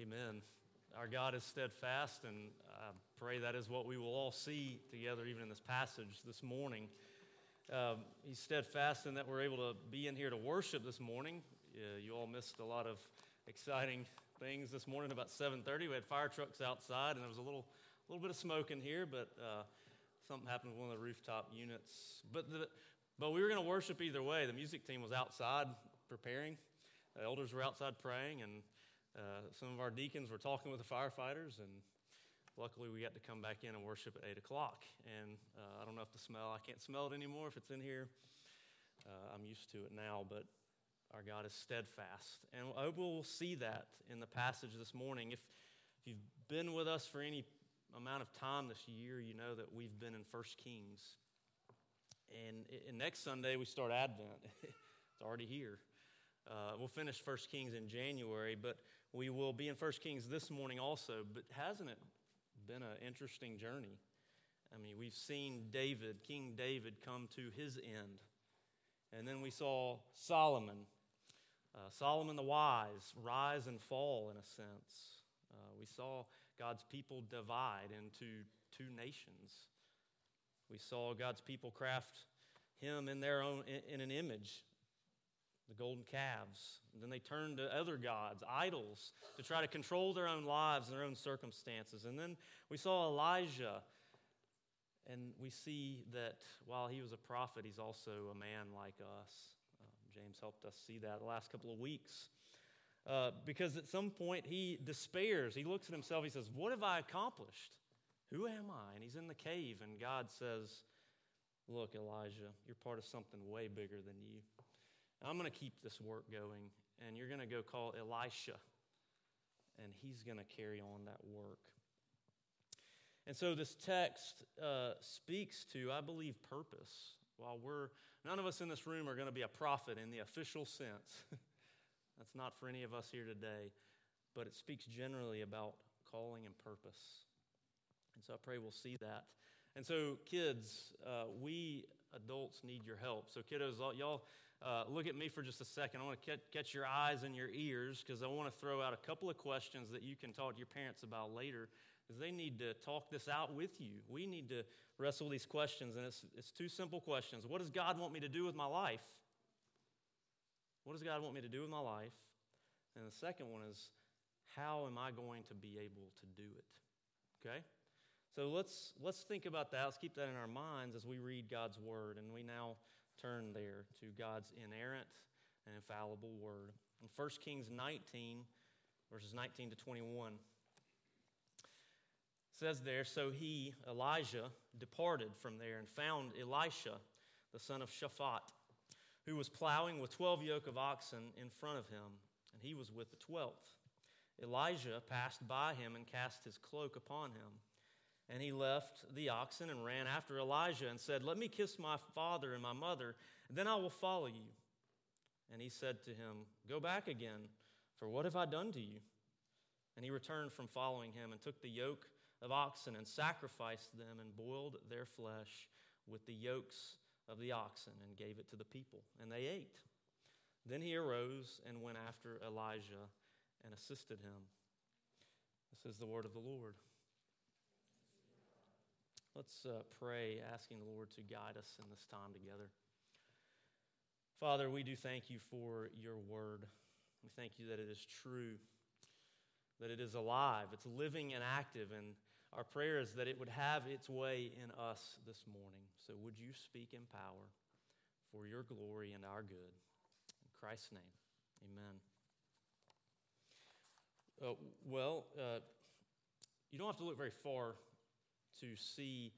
Amen. Our God is steadfast, and I pray that is what we will all see together, even in this passage this morning. Um, he's steadfast in that we're able to be in here to worship this morning. Uh, you all missed a lot of exciting things this morning. About 7:30, we had fire trucks outside, and there was a little, little bit of smoke in here, but uh, something happened with one of the rooftop units. But the, but we were going to worship either way. The music team was outside preparing. The elders were outside praying, and uh, some of our deacons were talking with the firefighters, and luckily we got to come back in and worship at 8 o'clock. And uh, I don't know if the smell, I can't smell it anymore if it's in here. Uh, I'm used to it now, but our God is steadfast. And I hope we'll see that in the passage this morning. If, if you've been with us for any amount of time this year, you know that we've been in 1 Kings. And, and next Sunday, we start Advent. it's already here. Uh, we'll finish 1 Kings in January, but we will be in 1 Kings this morning also, but hasn't it been an interesting journey? I mean, we've seen David, King David, come to his end. And then we saw Solomon, uh, Solomon the wise, rise and fall in a sense. Uh, we saw God's people divide into two nations. We saw God's people craft him in their own in, in an image the golden calves. And then they turned to other gods, idols, to try to control their own lives and their own circumstances. And then we saw Elijah, and we see that while he was a prophet, he's also a man like us. Uh, James helped us see that the last couple of weeks. Uh, because at some point he despairs. He looks at himself, he says, What have I accomplished? Who am I? And he's in the cave, and God says, Look, Elijah, you're part of something way bigger than you. I'm going to keep this work going, and you're going to go call Elisha, and he's going to carry on that work. And so this text uh, speaks to, I believe, purpose. While we're, none of us in this room are going to be a prophet in the official sense. That's not for any of us here today, but it speaks generally about calling and purpose. And so I pray we'll see that. And so, kids, uh, we adults need your help. So, kiddos, y'all uh, look at me for just a second. I want to catch your eyes and your ears because I want to throw out a couple of questions that you can talk to your parents about later they need to talk this out with you. We need to wrestle these questions, and it's, it's two simple questions. What does God want me to do with my life? What does God want me to do with my life? And the second one is, how am I going to be able to do it? Okay? So let's, let's think about that. Let's keep that in our minds as we read God's word. And we now turn there to God's inerrant and infallible word. In 1 Kings 19, verses 19 to 21, says there, So he, Elijah, departed from there and found Elisha, the son of Shaphat, who was plowing with 12 yoke of oxen in front of him, and he was with the 12th. Elijah passed by him and cast his cloak upon him. And he left the oxen and ran after Elijah and said, Let me kiss my father and my mother, and then I will follow you. And he said to him, Go back again, for what have I done to you? And he returned from following him and took the yoke of oxen and sacrificed them and boiled their flesh with the yokes of the oxen and gave it to the people. And they ate. Then he arose and went after Elijah and assisted him. This is the word of the Lord. Let's uh, pray, asking the Lord to guide us in this time together. Father, we do thank you for your word. We thank you that it is true, that it is alive, it's living and active, and our prayer is that it would have its way in us this morning. So would you speak in power for your glory and our good? In Christ's name, amen. Uh, well, uh, you don't have to look very far to see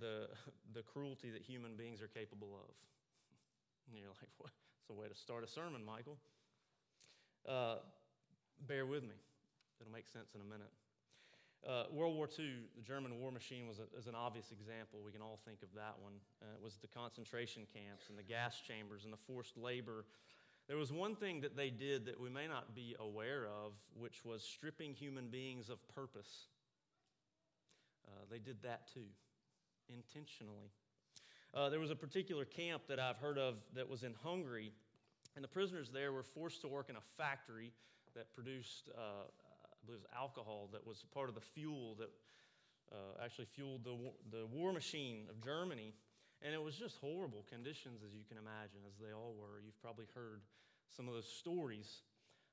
the, the cruelty that human beings are capable of. And you're like, what? It's a way to start a sermon, Michael. Uh, bear with me, it'll make sense in a minute. Uh, World War II, the German war machine was, a, is an obvious example. We can all think of that one. Uh, it was the concentration camps and the gas chambers and the forced labor. There was one thing that they did that we may not be aware of, which was stripping human beings of purpose. Uh, they did that too, intentionally. Uh, there was a particular camp that I've heard of that was in Hungary, and the prisoners there were forced to work in a factory that produced uh, I believe, alcohol that was part of the fuel that uh, actually fueled the, the war machine of Germany. And it was just horrible conditions, as you can imagine, as they all were. You've probably heard some of those stories.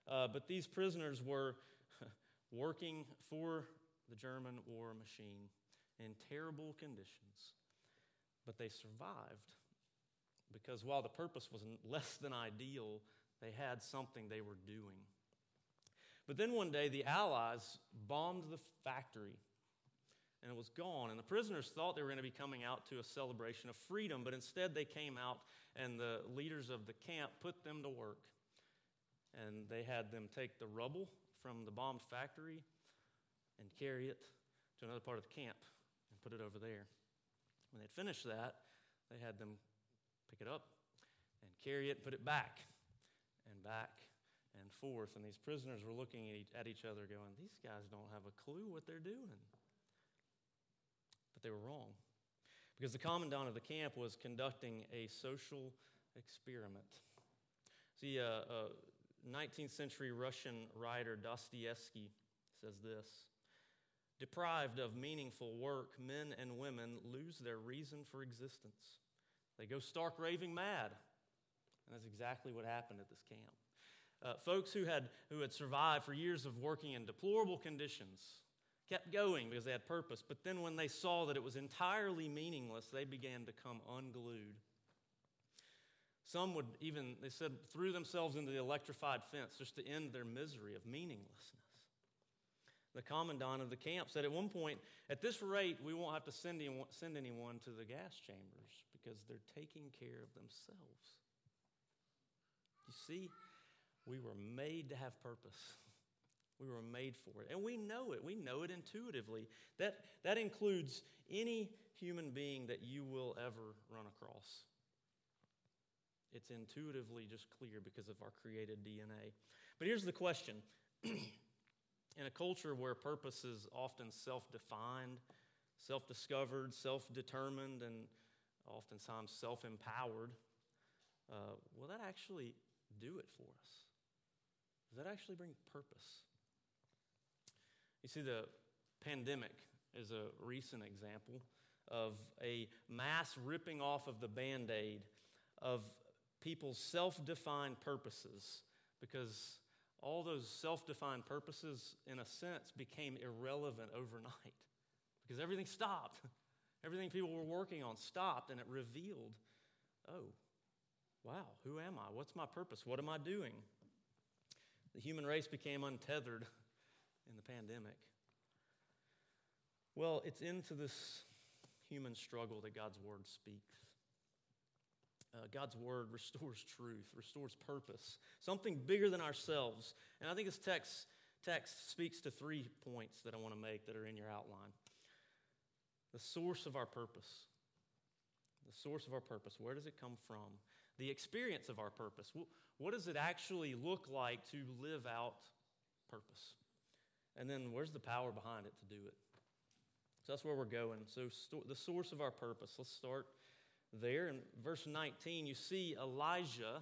Uh, but these prisoners were working for the German war machine in terrible conditions. But they survived because while the purpose was less than ideal, they had something they were doing. But then one day, the Allies bombed the factory and it was gone. And the prisoners thought they were going to be coming out to a celebration of freedom, but instead they came out and the leaders of the camp put them to work. And they had them take the rubble from the bombed factory and carry it to another part of the camp and put it over there. When they'd finished that, they had them pick it up and carry it and put it back and back and forth. And these prisoners were looking at each other, going, These guys don't have a clue what they're doing. But they were wrong. Because the commandant of the camp was conducting a social experiment. See, uh, uh, 19th century Russian writer Dostoevsky says this Deprived of meaningful work, men and women lose their reason for existence. They go stark raving mad. And that's exactly what happened at this camp. Uh, folks who had, who had survived for years of working in deplorable conditions kept going because they had purpose. But then when they saw that it was entirely meaningless, they began to come unglued. Some would even, they said, threw themselves into the electrified fence just to end their misery of meaninglessness. The commandant of the camp said at one point, at this rate, we won't have to send anyone, send anyone to the gas chambers because they're taking care of themselves. You see, we were made to have purpose. We were made for it. And we know it. We know it intuitively. That, that includes any human being that you will ever run across. It's intuitively just clear because of our created DNA. But here's the question In a culture where purpose is often self defined, self discovered, self determined, and oftentimes self empowered, uh, will that actually do it for us? Does that actually bring purpose? You see, the pandemic is a recent example of a mass ripping off of the band aid of people's self defined purposes because all those self defined purposes, in a sense, became irrelevant overnight because everything stopped. Everything people were working on stopped, and it revealed oh, wow, who am I? What's my purpose? What am I doing? The human race became untethered in the pandemic. Well, it's into this human struggle that God's word speaks. Uh, God's word restores truth, restores purpose, something bigger than ourselves. And I think this text, text speaks to three points that I want to make that are in your outline. The source of our purpose. The source of our purpose. Where does it come from? The experience of our purpose. What does it actually look like to live out purpose? And then where's the power behind it to do it? So that's where we're going. So, the source of our purpose. Let's start there. In verse 19, you see Elijah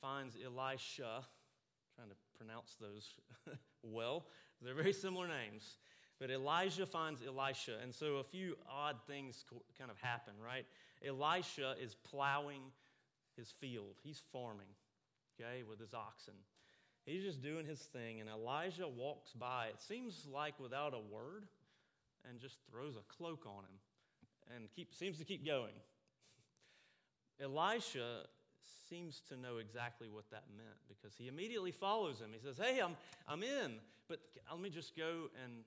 finds Elisha. Trying to pronounce those well. They're very similar names. But Elijah finds Elisha. And so a few odd things kind of happen, right? Elisha is plowing his field, he's farming, okay, with his oxen. He's just doing his thing. And Elijah walks by, it seems like without a word, and just throws a cloak on him and keep, seems to keep going. Elisha seems to know exactly what that meant because he immediately follows him. He says, Hey, I'm, I'm in, but let me just go and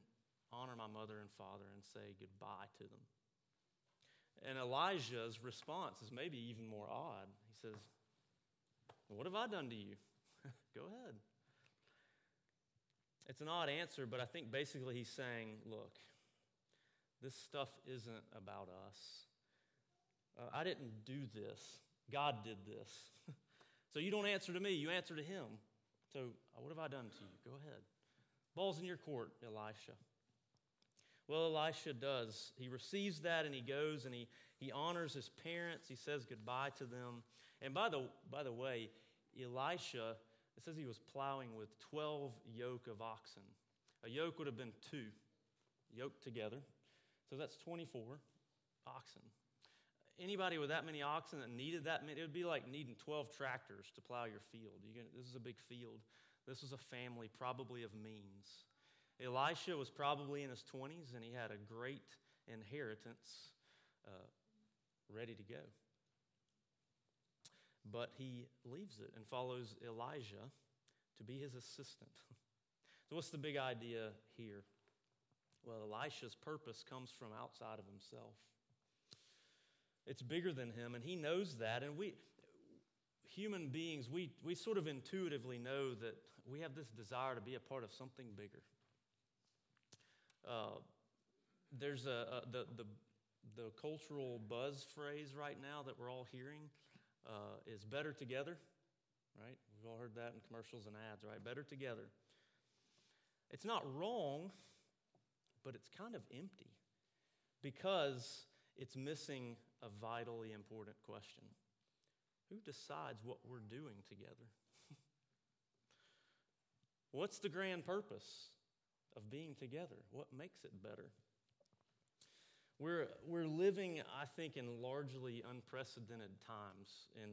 honor my mother and father and say goodbye to them. And Elijah's response is maybe even more odd. He says, What have I done to you? go ahead. It's an odd answer, but I think basically he's saying, Look, this stuff isn't about us. Uh, I didn't do this, God did this. so you don't answer to me, you answer to him. So uh, what have I done to you? Go ahead. Ball's in your court, Elisha. Well, Elisha does. He receives that and he goes and he, he honors his parents. He says goodbye to them. And by the, by the way, Elisha, it says he was plowing with 12 yoke of oxen. A yoke would have been two yoked together. So that's 24 oxen. Anybody with that many oxen that needed that many, it would be like needing 12 tractors to plow your field. You this is a big field. This was a family, probably of means. Elisha was probably in his 20s, and he had a great inheritance uh, ready to go. But he leaves it and follows Elijah to be his assistant. so, what's the big idea here? Well, Elisha's purpose comes from outside of himself. It's bigger than him, and he knows that. And we, human beings, we, we sort of intuitively know that we have this desire to be a part of something bigger. Uh, there's a, a, the, the, the cultural buzz phrase right now that we're all hearing uh, is better together, right? We've all heard that in commercials and ads, right? Better together. It's not wrong, but it's kind of empty because it's missing a vitally important question Who decides what we're doing together? What's the grand purpose of being together? What makes it better? We're, we're living, I think, in largely unprecedented times in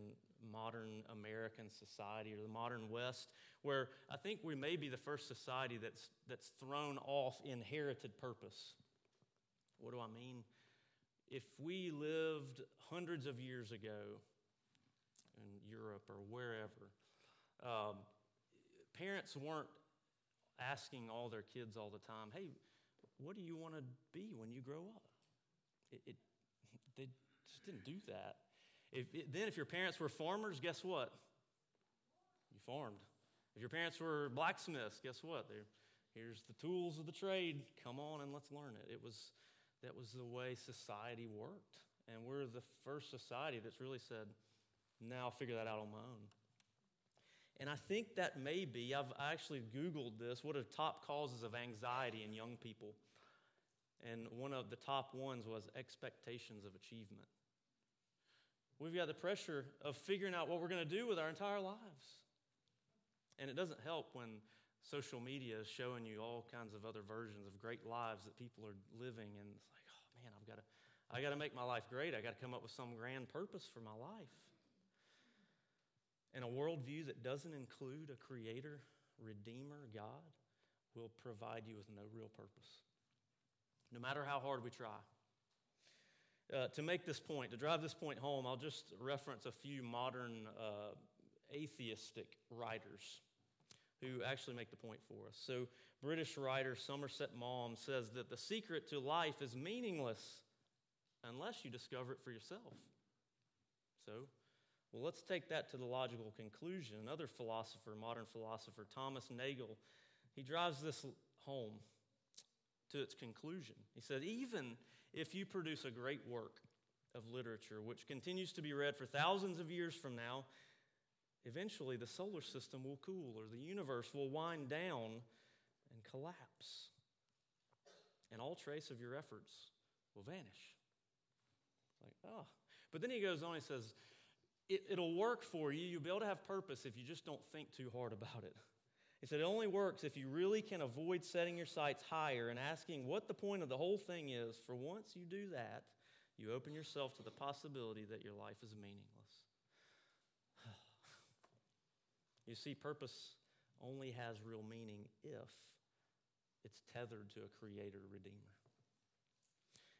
modern American society or the modern West, where I think we may be the first society that's, that's thrown off inherited purpose. What do I mean? If we lived hundreds of years ago in Europe or wherever, um, parents weren't asking all their kids all the time, hey, what do you want to be when you grow up? It, it, they just didn't do that. If it, then, if your parents were farmers, guess what? You farmed. If your parents were blacksmiths, guess what? They're, here's the tools of the trade. Come on and let's learn it. It was that was the way society worked, and we're the first society that's really said, "Now I'll figure that out on my own." And I think that may be. I've actually Googled this. What are top causes of anxiety in young people? And one of the top ones was expectations of achievement. We've got the pressure of figuring out what we're going to do with our entire lives. And it doesn't help when social media is showing you all kinds of other versions of great lives that people are living. And it's like, oh man, I've got to, I got to make my life great. I got to come up with some grand purpose for my life. And a worldview that doesn't include a creator, redeemer, God, will provide you with no real purpose no matter how hard we try. Uh, to make this point, to drive this point home, I'll just reference a few modern uh, atheistic writers who actually make the point for us. So, British writer Somerset Maugham says that the secret to life is meaningless unless you discover it for yourself. So, well, let's take that to the logical conclusion. Another philosopher, modern philosopher, Thomas Nagel, he drives this home to its conclusion. He said, Even if you produce a great work of literature which continues to be read for thousands of years from now, eventually the solar system will cool or the universe will wind down and collapse. And all trace of your efforts will vanish. It's like, oh. But then he goes on, he says, it, will work for you. You'll be able to have purpose if you just don't think too hard about it. He said it only works if you really can avoid setting your sights higher and asking what the point of the whole thing is. For once you do that, you open yourself to the possibility that your life is meaningless. You see, purpose only has real meaning if it's tethered to a creator redeemer.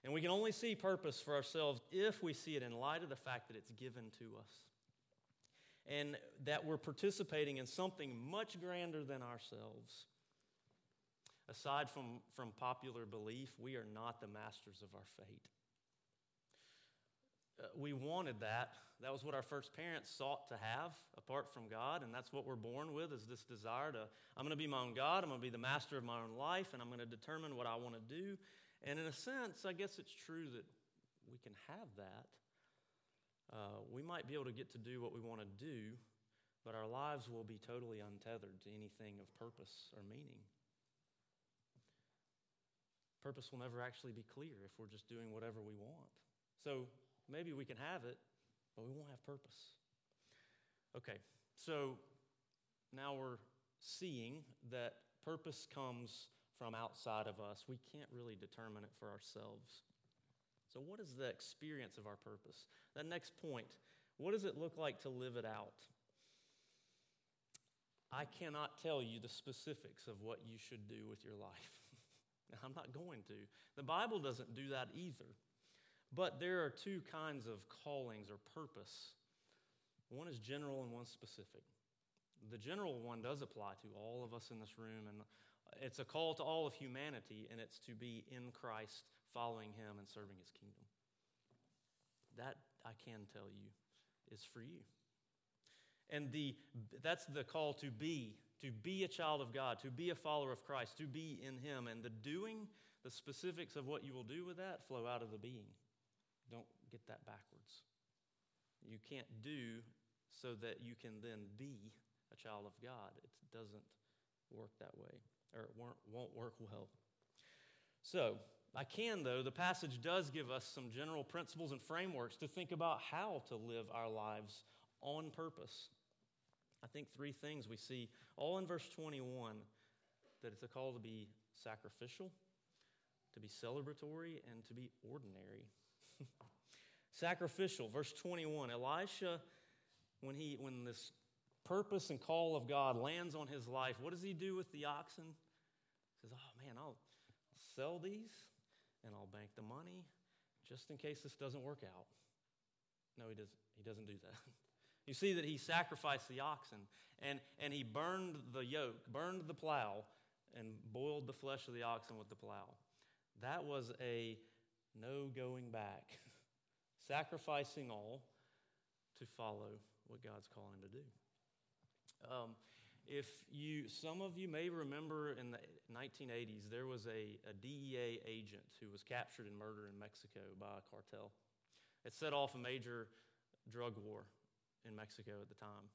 And we can only see purpose for ourselves if we see it in light of the fact that it's given to us and that we're participating in something much grander than ourselves. Aside from, from popular belief, we are not the masters of our fate. Uh, we wanted that. That was what our first parents sought to have apart from God, and that's what we're born with is this desire to, I'm going to be my own God, I'm going to be the master of my own life, and I'm going to determine what I want to do. And in a sense, I guess it's true that we can have that. Uh, we might be able to get to do what we want to do, but our lives will be totally untethered to anything of purpose or meaning. Purpose will never actually be clear if we're just doing whatever we want. So maybe we can have it, but we won't have purpose. Okay, so now we're seeing that purpose comes from outside of us. We can't really determine it for ourselves. So, what is the experience of our purpose? That next point, what does it look like to live it out? I cannot tell you the specifics of what you should do with your life. I'm not going to. The Bible doesn't do that either. But there are two kinds of callings or purpose one is general and one specific. The general one does apply to all of us in this room, and it's a call to all of humanity, and it's to be in Christ, following Him, and serving His kingdom. That, I can tell you, is for you. And the, that's the call to be, to be a child of God, to be a follower of Christ, to be in Him. And the doing, the specifics of what you will do with that flow out of the being. Don't get that backwards. You can't do so that you can then be a child of God. It doesn't work that way, or it won't, work well. So, I can, though, the passage does give us some general principles and frameworks to think about how to live our lives on purpose. I think three things we see all in verse 21 that it's a call to be sacrificial, to be celebratory, and to be ordinary. Sacrificial, verse 21. Elisha, when, he, when this purpose and call of God lands on his life, what does he do with the oxen? He says, Oh man, I'll, I'll sell these and I'll bank the money just in case this doesn't work out. No, he doesn't, he doesn't do that. You see that he sacrificed the oxen and, and he burned the yoke, burned the plow, and boiled the flesh of the oxen with the plow. That was a no going back, sacrificing all to follow what God's calling to do. Um, if you, some of you may remember in the 1980s, there was a, a DEA agent who was captured and murdered in Mexico by a cartel. It set off a major drug war in Mexico at the time.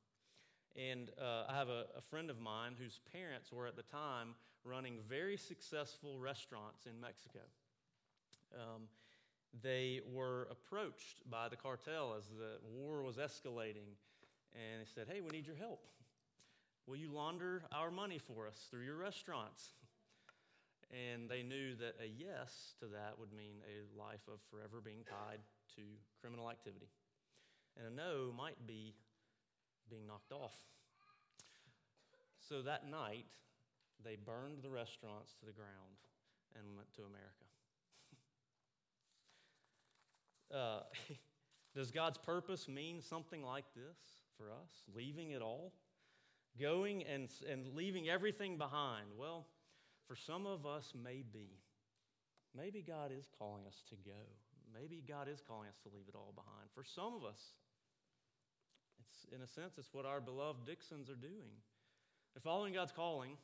And uh, I have a, a, friend of mine whose parents were at the time running very successful restaurants in Mexico. Um, they were approached by the cartel as the war was escalating, and they said, Hey, we need your help. Will you launder our money for us through your restaurants? And they knew that a yes to that would mean a life of forever being tied to criminal activity and a no might be being knocked off. So that night, they burned the restaurants to the ground and went to America. Uh, does God's purpose mean something like this for us? Leaving it all? Going and, and leaving everything behind? Well, for some of us, maybe. Maybe God is calling us to go. Maybe God is calling us to leave it all behind. For some of us, it's, in a sense, it's what our beloved Dixons are doing. They're following God's calling,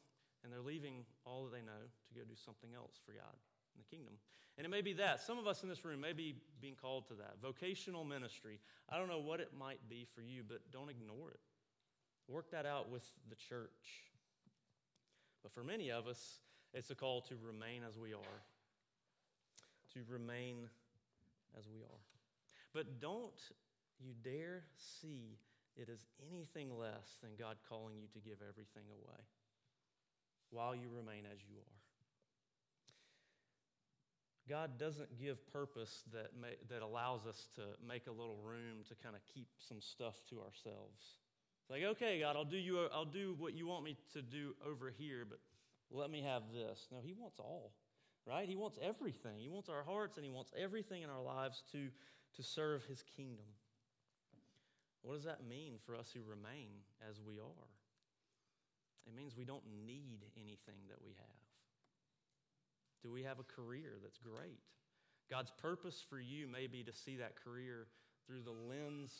and they're leaving all that they know to go do something else for God in the kingdom. And it may be that. Some of us in this room may be being called to that. Vocational ministry. I don't know what it might be for you, but don't ignore it. Work that out with the church. But for many of us, it's a call to remain as we are. To remain as we are. But don't you dare see it as anything less than God calling you to give everything away while you remain as you are. God doesn't give purpose that, may, that allows us to make a little room to kind of keep some stuff to ourselves. It's like, okay, God, I'll do, you, I'll do what you want me to do over here, but let me have this. No, He wants all, right? He wants everything. He wants our hearts and He wants everything in our lives to, to serve His kingdom. What does that mean for us who remain as we are? It means we don't need anything that we have. Do we have a career that's great? God's purpose for you may be to see that career through the lens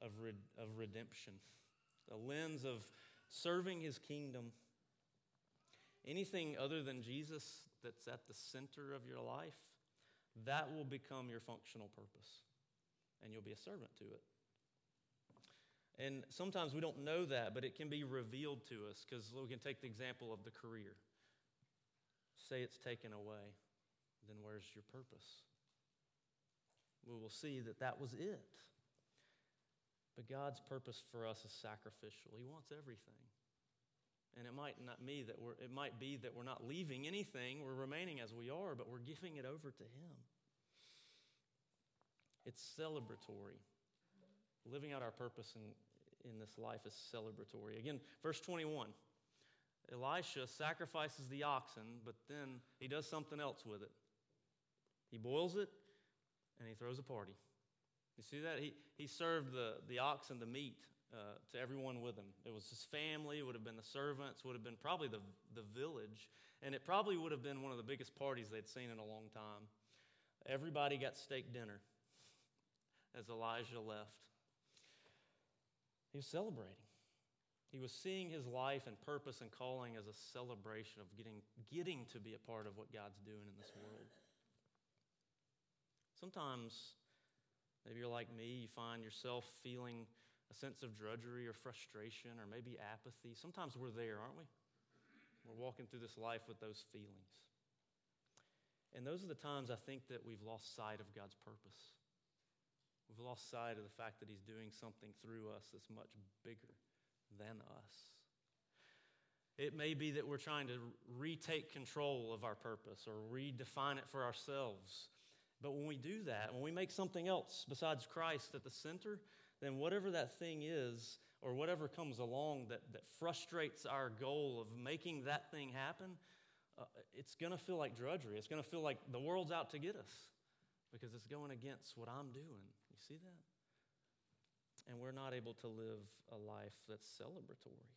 of, of redemption, the lens of serving his kingdom. Anything other than Jesus that's at the center of your life, that will become your functional purpose, and you'll be a servant to it. And sometimes we don't know that, but it can be revealed to us because we can take the example of the career. Say it's taken away, then where's your purpose? We will see that that was it. But God's purpose for us is sacrificial, He wants everything. And it might not be that we're, it might be that we're not leaving anything, we're remaining as we are, but we're giving it over to Him. It's celebratory. Living out our purpose in, in this life is celebratory. Again, verse 21 Elisha sacrifices the oxen, but then he does something else with it. He boils it and he throws a party. You see that? He, he served the, the oxen the meat uh, to everyone with him. It was his family, it would have been the servants, would have been probably the, the village, and it probably would have been one of the biggest parties they'd seen in a long time. Everybody got steak dinner as Elijah left. He was celebrating. He was seeing his life and purpose and calling as a celebration of getting, getting to be a part of what God's doing in this world. Sometimes, maybe you're like me, you find yourself feeling a sense of drudgery or frustration or maybe apathy. Sometimes we're there, aren't we? We're walking through this life with those feelings. And those are the times I think that we've lost sight of God's purpose. We've lost sight of the fact that He's doing something through us that's much bigger than us. It may be that we're trying to retake control of our purpose or redefine it for ourselves. But when we do that, when we make something else besides Christ at the center, then whatever that thing is, or whatever comes along that, that frustrates our goal of making that thing happen, uh, it's going to feel like drudgery. It's going to feel like the world's out to get us because it's going against what I'm doing. You see that? And we're not able to live a life that's celebratory.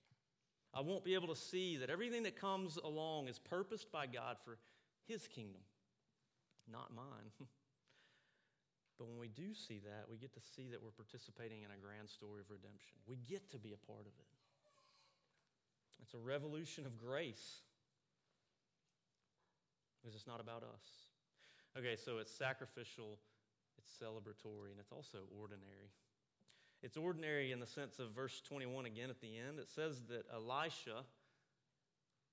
I won't be able to see that everything that comes along is purposed by God for His kingdom, not mine. but when we do see that, we get to see that we're participating in a grand story of redemption. We get to be a part of it. It's a revolution of grace because it's not about us. Okay, so it's sacrificial, it's celebratory, and it's also ordinary. It's ordinary in the sense of verse 21 again at the end. It says that Elisha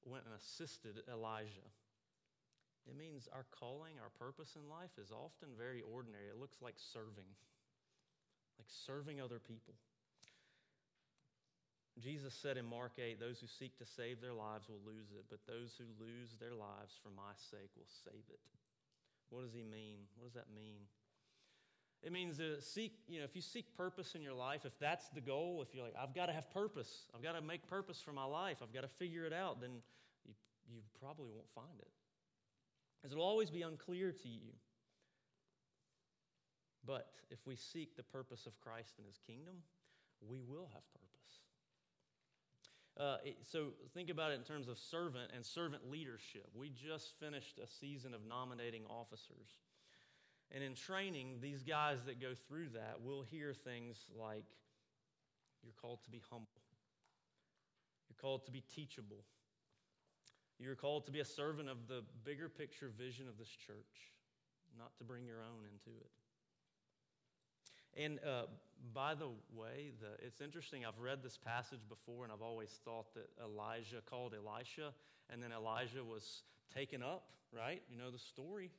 went and assisted Elijah. It means our calling, our purpose in life is often very ordinary. It looks like serving, like serving other people. Jesus said in Mark 8, Those who seek to save their lives will lose it, but those who lose their lives for my sake will save it. What does he mean? What does that mean? It means to seek, you know, if you seek purpose in your life, if that's the goal, if you're like, I've got to have purpose, I've got to make purpose for my life, I've got to figure it out, then you, you probably won't find it. Because it'll always be unclear to you. But if we seek the purpose of Christ and his kingdom, we will have purpose. Uh, so think about it in terms of servant and servant leadership. We just finished a season of nominating officers. And in training, these guys that go through that will hear things like you're called to be humble, you're called to be teachable, you're called to be a servant of the bigger picture vision of this church, not to bring your own into it. And uh, by the way, the, it's interesting. I've read this passage before, and I've always thought that Elijah called Elisha, and then Elijah was taken up, right? You know the story.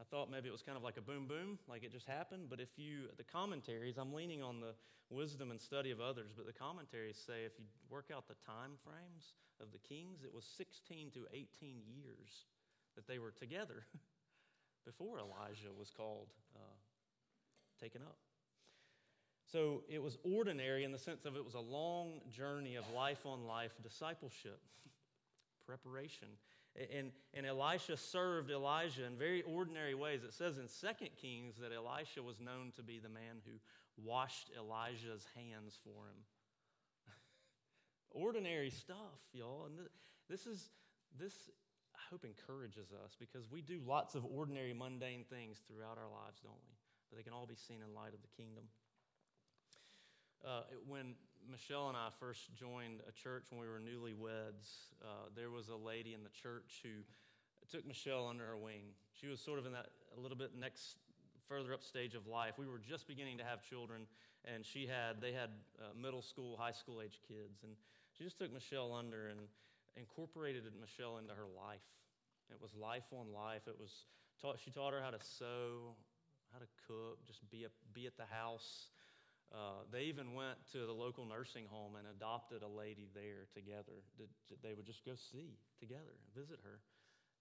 I thought maybe it was kind of like a boom boom, like it just happened. But if you, the commentaries, I'm leaning on the wisdom and study of others, but the commentaries say if you work out the time frames of the kings, it was 16 to 18 years that they were together before Elijah was called, uh, taken up. So it was ordinary in the sense of it was a long journey of life on life discipleship, preparation. And, and Elisha served Elijah in very ordinary ways. It says in 2 Kings that Elisha was known to be the man who washed Elijah's hands for him. ordinary stuff, y'all. And this is, this, I hope, encourages us because we do lots of ordinary, mundane things throughout our lives, don't we? But they can all be seen in light of the kingdom. Uh, when Michelle and I first joined a church when we were newlyweds, uh, there was a lady in the church who took Michelle under her wing. She was sort of in that a little bit next, further up stage of life. We were just beginning to have children, and she had they had uh, middle school, high school age kids, and she just took Michelle under and incorporated Michelle into her life. It was life on life. It was taught, she taught her how to sew, how to cook, just be, a, be at the house Uh, they even went to the local nursing home and adopted a lady there together. They would just go see together, visit her.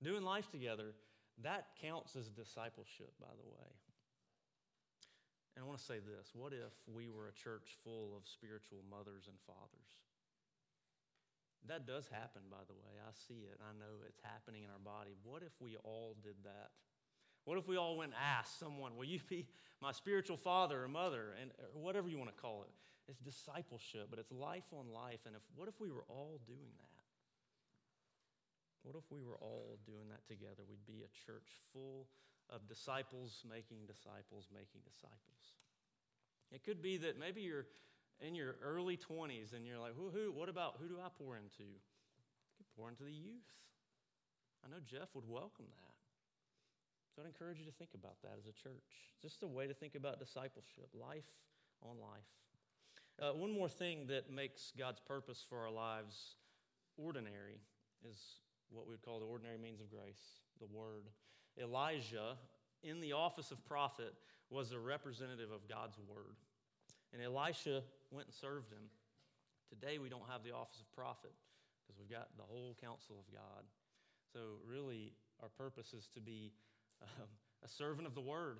Doing life together, that counts as discipleship, by the way. And I want to say this what if we were a church full of spiritual mothers and fathers? That does happen, by the way. I see it. I know it's happening in our body. What if we all did that? What if we all went and asked someone, Will you be my spiritual father or mother? And or whatever you want to call it. It's discipleship, but it's life on life. And if, what if we were all doing that? What if we were all doing that together? We'd be a church full of disciples making disciples making disciples. It could be that maybe you're in your early 20s and you're like, who, who, what about, who do I pour into? You could pour into the youth. I know Jeff would welcome that. I'd encourage you to think about that as a church. Just a way to think about discipleship, life on life. Uh, one more thing that makes God's purpose for our lives ordinary is what we would call the ordinary means of grace, the Word. Elijah, in the office of prophet, was a representative of God's Word. And Elisha went and served him. Today, we don't have the office of prophet because we've got the whole counsel of God. So, really, our purpose is to be um, a servant of the word?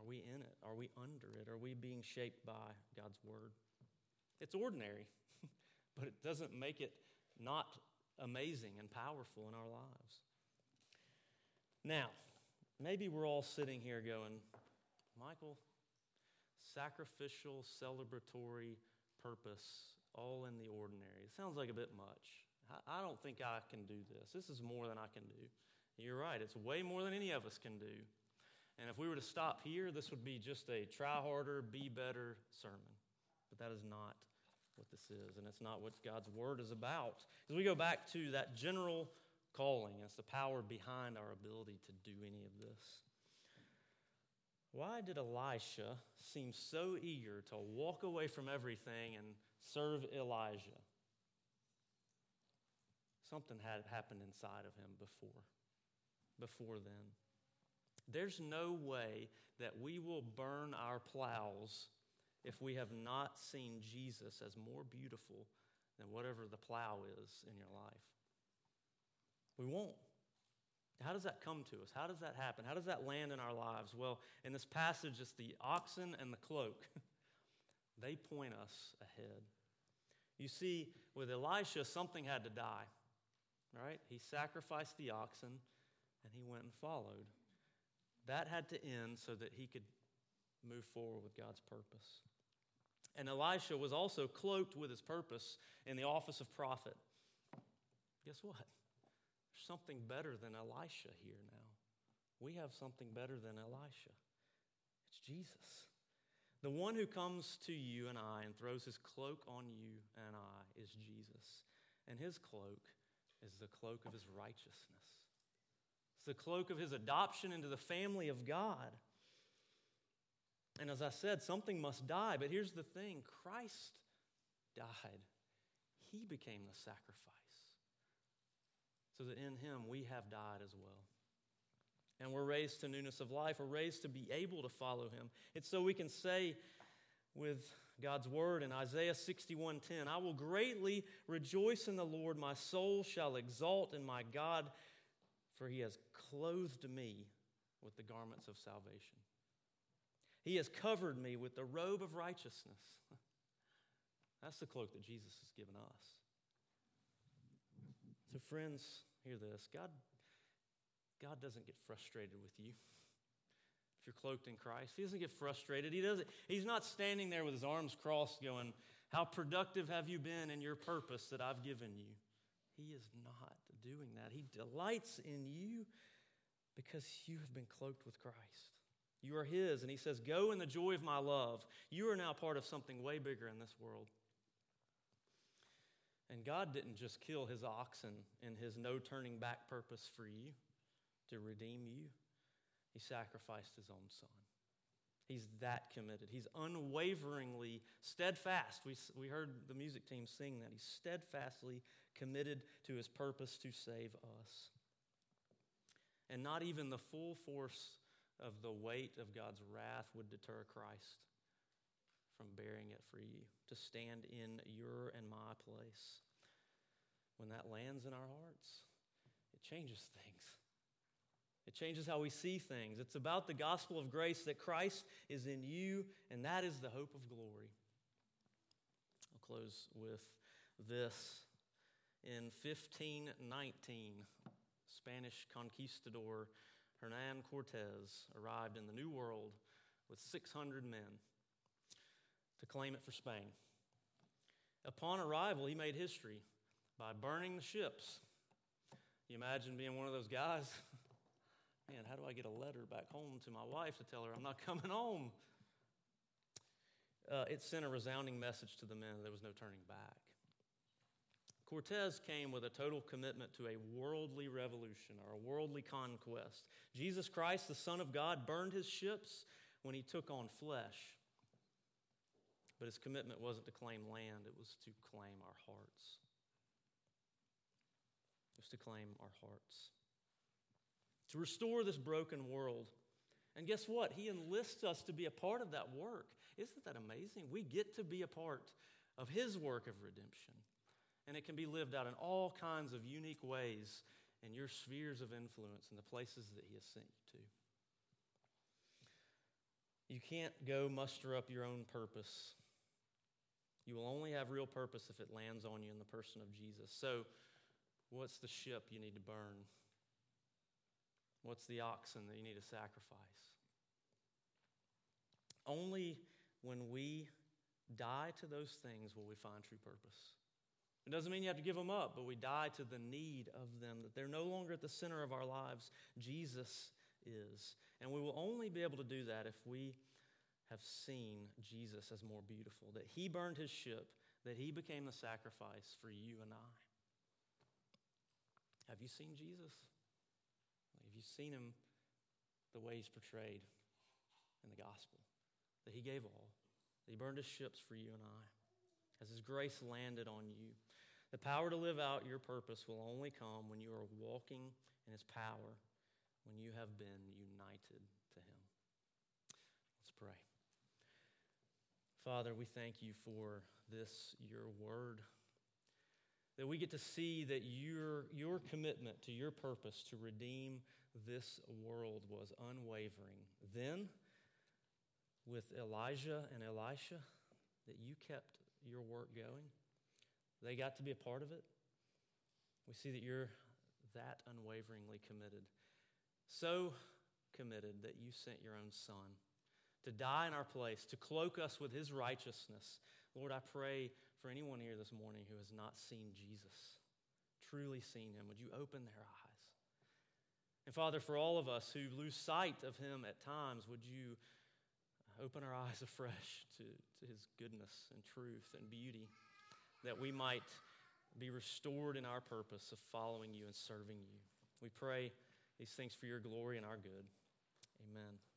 Are we in it? Are we under it? Are we being shaped by God's word? It's ordinary, but it doesn't make it not amazing and powerful in our lives. Now, maybe we're all sitting here going, Michael, sacrificial, celebratory purpose, all in the ordinary. It sounds like a bit much. I don't think I can do this. This is more than I can do. You're right, it's way more than any of us can do. And if we were to stop here, this would be just a try harder, be better sermon. But that is not what this is, and it's not what God's word is about. As we go back to that general calling, it's the power behind our ability to do any of this. Why did Elisha seem so eager to walk away from everything and serve Elijah? Something had happened inside of him before before then. There's no way that we will burn our plows if we have not seen Jesus as more beautiful than whatever the plow is in your life. We won't. How does that come to us? How does that happen? How does that land in our lives? Well, in this passage, it's the oxen and the cloak. they point us ahead. You see, with Elisha, something had to die, right? He sacrificed the oxen and he went and followed. That had to end so that he could move forward with God's purpose. And Elisha was also cloaked with his purpose in the office of prophet. Guess what? There's something better than Elisha here now. We have something better than Elisha. It's Jesus. The one who comes to you and I and throws his cloak on you and I is Jesus. And his cloak is the cloak of his righteousness. It's the cloak of his adoption into the family of God. And as I said, something must die. But here's the thing Christ died, he became the sacrifice. So that in him we have died as well. And we're raised to newness of life. We're raised to be able to follow him. It's so we can say with God's word in Isaiah 61:10, I will greatly rejoice in the Lord. My soul shall exalt in my God for he has clothed me with the garments of salvation. He has covered me with the robe of righteousness. That's the cloak that Jesus has given us. So, friends, hear this God, God doesn't get frustrated with you. If you're cloaked in Christ, He doesn't get frustrated. He doesn't, he's not standing there with his arms crossed going, How productive have you been in your purpose that I've given you? He is not doing that. He delights in you because you have been cloaked with Christ. You are His, and He says, Go in the joy of my love. You are now part of something way bigger in this world. And God didn't just kill His oxen in His no turning back purpose for you to redeem you, He sacrificed His own Son. He's that committed. He's unwaveringly steadfast. We, we heard the music team sing that. He's steadfastly committed to his purpose to save us. And not even the full force of the weight of God's wrath would deter Christ from bearing it for you, to stand in your and my place. When that lands in our hearts, it changes things. It changes how we see things. It's about the gospel of grace that Christ is in you, and that is the hope of glory. I'll close with this. In 1519, Spanish conquistador Hernan Cortez arrived in the New World with 600 men to claim it for Spain. Upon arrival, he made history by burning the ships. You imagine being one of those guys? Man, how do I get a letter back home to my wife to tell her I'm not coming home? Uh, it sent a resounding message to the men there was no turning back. Cortez came with a total commitment to a worldly revolution or a worldly conquest. Jesus Christ, the Son of God, burned his ships when he took on flesh. But his commitment wasn't to claim land, it was to claim our hearts. It was to claim our hearts. To restore this broken world. And guess what? He enlists us to be a part of that work. Isn't that amazing? We get to be a part of his work of redemption. And it can be lived out in all kinds of unique ways in your spheres of influence and the places that he has sent you to. You can't go muster up your own purpose. You will only have real purpose if it lands on you in the person of Jesus. So, what's the ship you need to burn? What's the oxen that you need to sacrifice? Only when we die to those things will we find true purpose. It doesn't mean you have to give them up, but we die to the need of them, that they're no longer at the center of our lives. Jesus is. And we will only be able to do that if we have seen Jesus as more beautiful, that he burned his ship, that he became the sacrifice for you and I. Have you seen Jesus? Have you seen him the way he's portrayed in the gospel? That he gave all, that he burned his ships for you and I, as his grace landed on you. The power to live out your purpose will only come when you are walking in his power when you have been united to Him. Let's pray. Father, we thank you for this, your word. That we get to see that your, your commitment to your purpose to redeem this world was unwavering. Then, with Elijah and Elisha, that you kept your work going. They got to be a part of it. We see that you're that unwaveringly committed so committed that you sent your own son to die in our place, to cloak us with his righteousness. Lord, I pray for anyone here this morning who has not seen Jesus, truly seen him, would you open their eyes? And Father, for all of us who lose sight of him at times, would you open our eyes afresh to, to his goodness and truth and beauty, that we might be restored in our purpose of following you and serving you. We pray these things for your glory and our good. Amen.